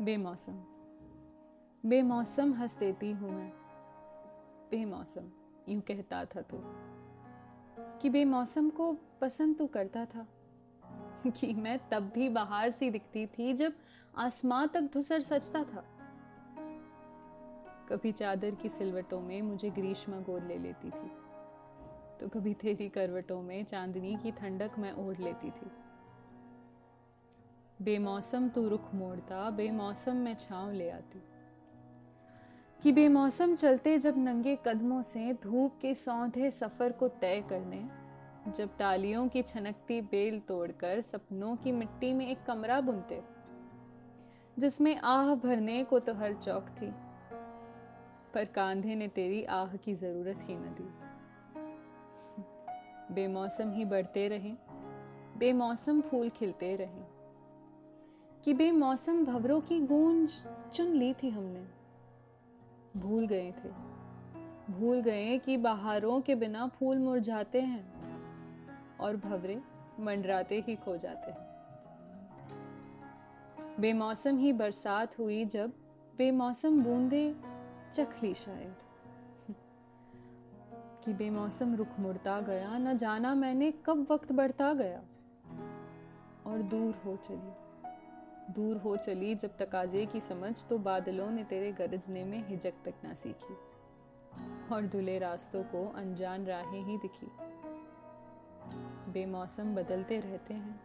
बेमौसम। बेमौसम हंस देती हूँ मैं। बेमौसम, यूँ कहता था तू। कि बेमौसम को पसंद तू करता था। कि मैं तब भी बाहर सी दिखती थी जब आसमां तक धुसर सचता था। कभी चादर की सिलवटों में मुझे ग्रीष्मा गोद ले लेती थी। तो कभी तेरी करवटों में चांदनी की ठंडक मैं ओढ़ लेती थी। बेमौसम तू रुख मोड़ता, बेमौसम में छांव ले आती। कि बेमौसम चलते जब नंगे कदमों से, धूप के सौंधे सफ़र को तय करने, जब टालियों की छनकती बेल तोड़कर, सपनों की मिट्टी में एक कमरा बुनते, जिसमें आह भरने को तो हर चौक थी, पर कांधे ने तेरी आह की ज़रूरत ही न दी। बेमौसम ही बढ़ते रहे, बेमौसम फूल खिलते रहे। कि बेमौसम भवरों की गूंज चुन ली थी हमने। भूल गए थे। भूल गए कि बहारों के बिना फूल मुरझाते हैं और भवरे मंडराते ही खो जाते हैं। बेमौसम ही बरसात हुई जब बेमौसम बूंदे चख ली शायद। कि बेमौसम रुख मुड़ता गया, न जाना मैंने कब वक्त बढ़ता गया और दूर हो चली। दूर हो चली जब तकाजे की समझ तो बादलों ने तेरे गरजने में हिजक तक ना सीखी। और धुले रास्तों को अनजान राहें ही दिखी। बेमौसम बदलते रहते हैं।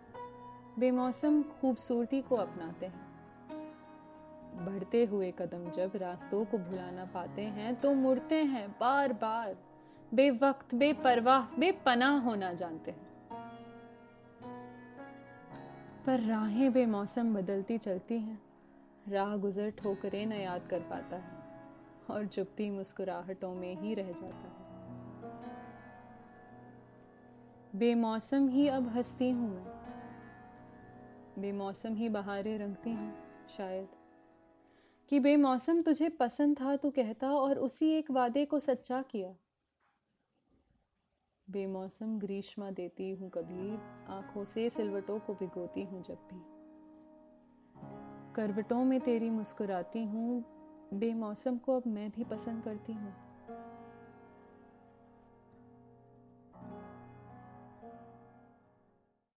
बेमौसम खूबसूरती को अपनाते हैं। बढ़ते हुए कदम जब रास्तों को भुलाना पाते हैं तो मुड़ते हैं बार बार बेवक्त, बेपरवाह, बेपनाह होना जानते हैं। पर राहें बेमौसम बदलती चलती हैं। राह गुजर ठोकरे न याद कर पाता है और चुपती मुस्कुराहटों में ही रह जाता है। बेमौसम ही अब हंसती हूँ मैं। बेमौसम ही बहारें रंगती हूँ शायद। कि बेमौसम तुझे पसंद था तू कहता और उसी एक वादे को सच्चा किया। बेमौसम ग्रीष्मा देती हूँ कभी, आँखों से सिलवटों को भिगोती हूँ जब भी। करवटों में तेरी मुस्कुराती हूँ, बेमौसम को अब मैं भी पसंद करती हूँ।